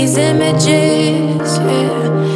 these images, yeah.